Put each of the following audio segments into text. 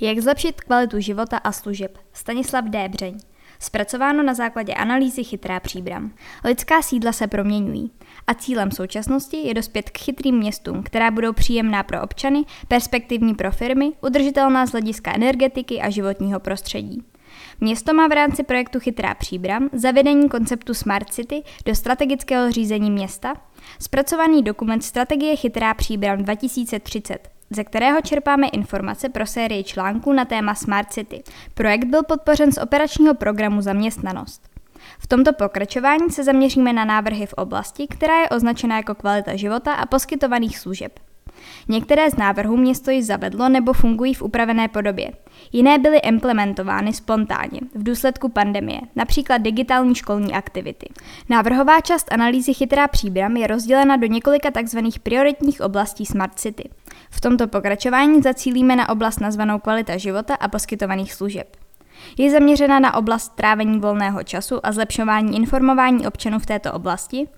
Jak zlepšit kvalitu života a služeb? Stanislav Débřeň. Zpracováno na základě analýzy Chytrá příbram. Lidská sídla se proměňují a cílem současnosti je dospět k chytrým městům, která budou příjemná pro občany, perspektivní pro firmy, udržitelná z hlediska energetiky a životního prostředí. Město má v rámci projektu Chytrá příbram zavedení konceptu Smart City do strategického řízení města, zpracovaný dokument Strategie Chytrá příbram 2030, ze kterého čerpáme informace pro sérii článků na téma Smart City. Projekt byl podpořen z operačního programu Zaměstnanost. V tomto pokračování se zaměříme na návrhy v oblasti, která je označena jako kvalita života a poskytovaných služeb. Některé z návrhů město již zavedlo nebo fungují v upravené podobě. Jiné byly implementovány spontánně v důsledku pandemie, například digitální školní aktivity. Návrhová část analýzy Chytrá příbram je rozdělena do několika tzv. prioritních oblastí Smart City. V tomto pokračování zacílíme na oblast nazvanou kvalita života a poskytovaných služeb. Je zaměřena na oblast trávení volného času a zlepšování informování občanů v této oblasti,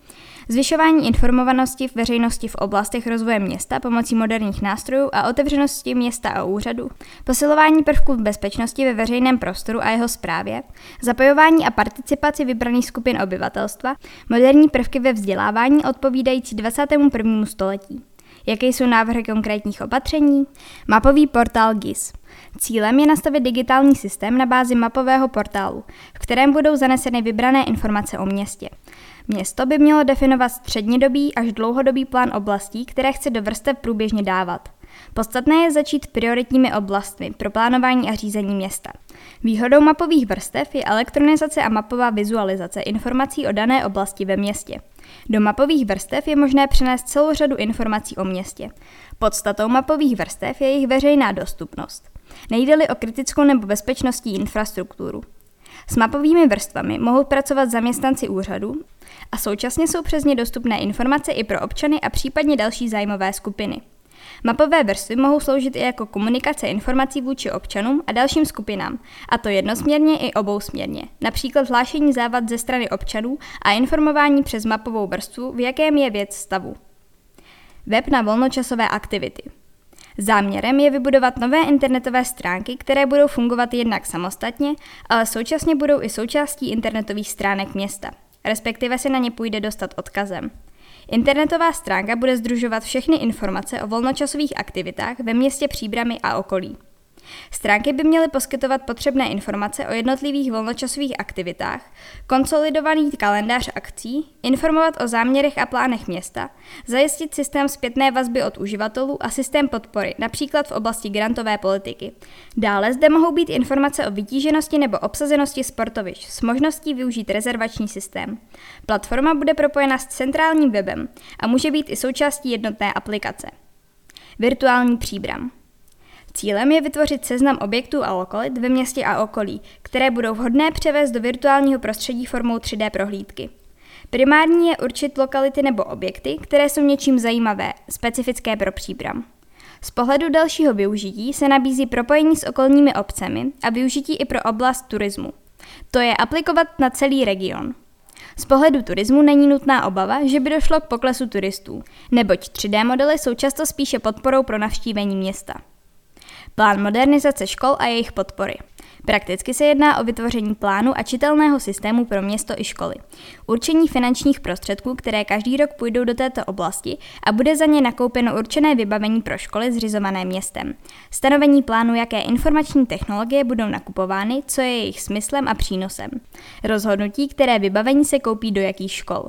zvyšování informovanosti v veřejnosti v oblastech rozvoje města pomocí moderních nástrojů a otevřenosti města a úřadu, posilování prvků bezpečnosti ve veřejném prostoru a jeho správě, zapojování a participaci vybraných skupin obyvatelstva, moderní prvky ve vzdělávání odpovídající 21. století. Jaké jsou návrhy konkrétních opatření? Mapový portál GIS. Cílem je nastavit digitální systém na bázi mapového portálu, v kterém budou zaneseny vybrané informace o městě. Město by mělo definovat střednědobý až dlouhodobý plán oblastí, které chce do vrstev průběžně dávat. Podstatné je začít prioritními oblastmi pro plánování a řízení města. Výhodou mapových vrstev je elektronizace a mapová vizualizace informací o dané oblasti ve městě. Do mapových vrstev je možné přenést celou řadu informací o městě. Podstatou mapových vrstev je jejich veřejná dostupnost. Nejde-li o kritickou nebo bezpečnostní infrastrukturu. S mapovými vrstvami mohou pracovat zaměstnanci úřadu a současně jsou přes ně dostupné informace i pro občany a případně další zájmové skupiny. Mapové vrstvy mohou sloužit i jako komunikace informací vůči občanům a dalším skupinám, a to jednosměrně i obousměrně, například hlášení závad ze strany občanů a informování přes mapovou vrstvu, v jakém je věc stavu. Web na volnočasové aktivity. Záměrem je vybudovat nové internetové stránky, které budou fungovat jednak samostatně, ale současně budou i součástí internetových stránek města, respektive se na ně půjde dostat odkazem. Internetová stránka bude združovat všechny informace o volnočasových aktivitách ve městě Příbramy a okolí. Stránky by měly poskytovat potřebné informace o jednotlivých volnočasových aktivitách, konsolidovaný kalendář akcí, informovat o záměrech a plánech města, zajistit systém zpětné vazby od uživatelů a systém podpory, například v oblasti grantové politiky. Dále zde mohou být informace o vytíženosti nebo obsazenosti sportovišť s možností využít rezervační systém. Platforma bude propojena s centrálním webem a může být i součástí jednotné aplikace. Virtuální příbram. Cílem je vytvořit seznam objektů a lokalit ve městě a okolí, které budou vhodné převést do virtuálního prostředí formou 3D prohlídky. Primární je určit lokality nebo objekty, které jsou něčím zajímavé, specifické pro příbram. Z pohledu dalšího využití se nabízí propojení s okolními obcemi a využití i pro oblast turismu. To je aplikovat na celý region. Z pohledu turismu není nutná obava, že by došlo k poklesu turistů, neboť 3D modely jsou často spíše podporou pro navštívení města plán modernizace škol a jejich podpory. Prakticky se jedná o vytvoření plánu a čitelného systému pro město i školy, určení finančních prostředků, které každý rok půjdou do této oblasti a bude za ně nakoupeno určené vybavení pro školy zřizované městem, stanovení plánu, jaké informační technologie budou nakupovány, co je jejich smyslem a přínosem, rozhodnutí, které vybavení se koupí do jakých škol,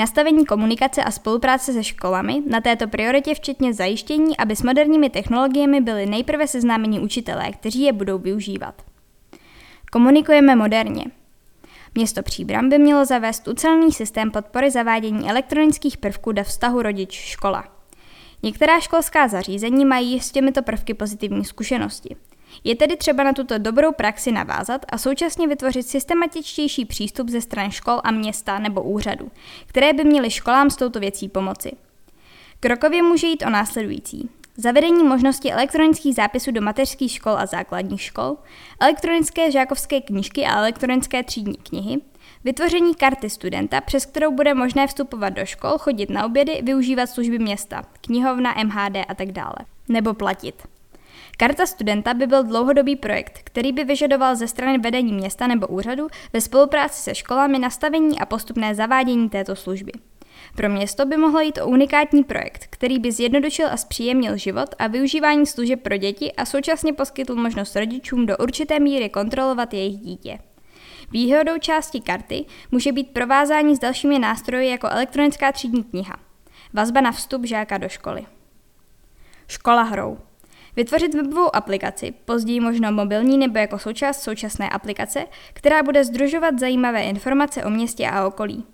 nastavení komunikace a spolupráce se školami, na této prioritě včetně zajištění, aby s moderními technologiemi byli nejprve seznámeni učitelé, kteří je budou využívat. Komunikujeme moderně. Město Příbram by mělo zavést ucelený systém podpory zavádění elektronických prvků do vztahu rodič-škola. Některá školská zařízení mají s těmito prvky pozitivní zkušenosti. Je tedy třeba na tuto dobrou praxi navázat a současně vytvořit systematičtější přístup ze strany škol a města nebo úřadu, které by měly školám s touto věcí pomoci. Krokově může jít o následující. Zavedení možnosti elektronických zápisů do mateřských škol a základních škol, elektronické žákovské knížky a elektronické třídní knihy, vytvoření karty studenta, přes kterou bude možné vstupovat do škol, chodit na obědy, využívat služby města, knihovna, MHD a tak dále, nebo platit. Karta studenta by byl dlouhodobý projekt, který by vyžadoval ze strany vedení města nebo úřadu ve spolupráci se školami nastavení a postupné zavádění této služby. Pro město by mohlo jít o unikátní projekt, který by zjednodušil a zpříjemnil život a využívání služeb pro děti a současně poskytl možnost rodičům do určité míry kontrolovat jejich dítě. Výhodou části karty může být provázání s dalšími nástroji jako elektronická třídní kniha. Vazba na vstup žáka do školy. Škola hrou. Vytvořit webovou aplikaci, později možno mobilní nebo jako součást současné aplikace, která bude združovat zajímavé informace o městě a okolí.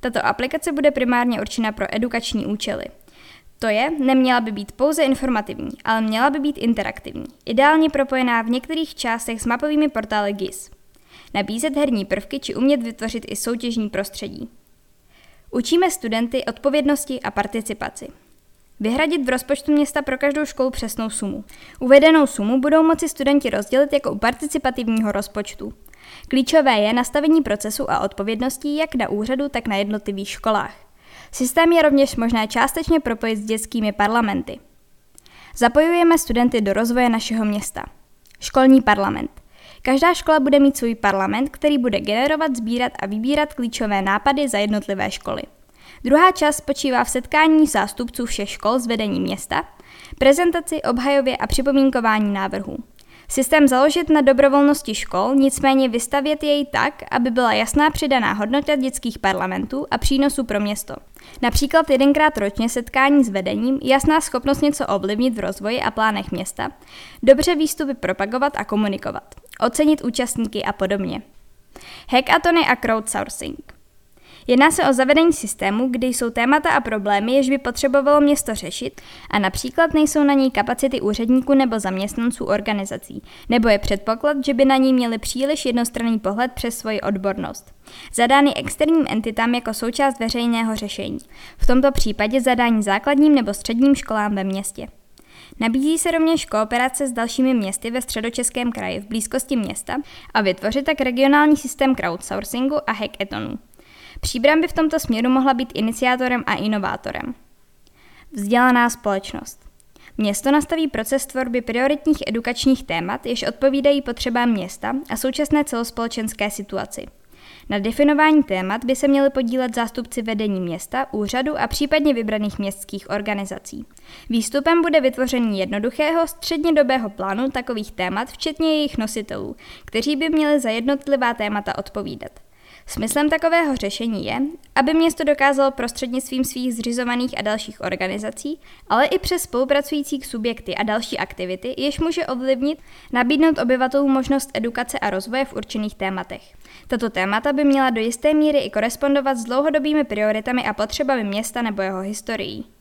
Tato aplikace bude primárně určena pro edukační účely. To je, neměla by být pouze informativní, ale měla by být interaktivní, ideálně propojená v některých částech s mapovými portály GIS. Nabízet herní prvky či umět vytvořit i soutěžní prostředí. Učíme studenty odpovědnosti a participaci. Vyhradit v rozpočtu města pro každou školu přesnou sumu. Uvedenou sumu budou moci studenti rozdělit jako u participativního rozpočtu. Klíčové je nastavení procesu a odpovědností jak na úřadu, tak na jednotlivých školách. Systém je rovněž možné částečně propojit s dětskými parlamenty. Zapojujeme studenty do rozvoje našeho města. Školní parlament. Každá škola bude mít svůj parlament, který bude generovat, sbírat a vybírat klíčové nápady za jednotlivé školy. Druhá část spočívá v setkání zástupců všech škol z vedení města, prezentaci, obhajově a připomínkování návrhů. Systém založit na dobrovolnosti škol, nicméně vystavět jej tak, aby byla jasná přidaná hodnota dětských parlamentů a přínosů pro město. Například jedenkrát ročně setkání s vedením, jasná schopnost něco ovlivnit v rozvoji a plánech města, dobře výstupy propagovat a komunikovat, ocenit účastníky a podobně. Hackathony a crowdsourcing. Jedná se o zavedení systému, kde jsou témata a problémy, jež by potřebovalo město řešit a například nejsou na ní kapacity úředníků nebo zaměstnanců organizací, nebo je předpoklad, že by na ní měli příliš jednostranný pohled přes svoji odbornost. Zadány externím entitám jako součást veřejného řešení. V tomto případě zadání základním nebo středním školám ve městě. Nabízí se rovněž kooperace s dalšími městy ve středočeském kraji v blízkosti města a vytvořit tak regionální systém crowdsourcingu a hackathonů. Příbram by v tomto směru mohla být iniciátorem a inovátorem. Vzdělaná společnost. Město nastaví proces tvorby prioritních edukačních témat, jež odpovídají potřebám města a současné celospolečenské situaci. Na definování témat by se měli podílet zástupci vedení města, úřadu a případně vybraných městských organizací. Výstupem bude vytvoření jednoduchého střednědobého plánu takových témat, včetně jejich nositelů, kteří by měli za jednotlivá témata odpovídat. Smyslem takového řešení je, aby město dokázalo prostřednictvím svých zřizovaných a dalších organizací, ale i přes spolupracující subjekty a další aktivity, jež může ovlivnit, nabídnout obyvatelům možnost edukace a rozvoje v určených tématech. Tato témata by měla do jisté míry i korespondovat s dlouhodobými prioritami a potřebami města nebo jeho historií.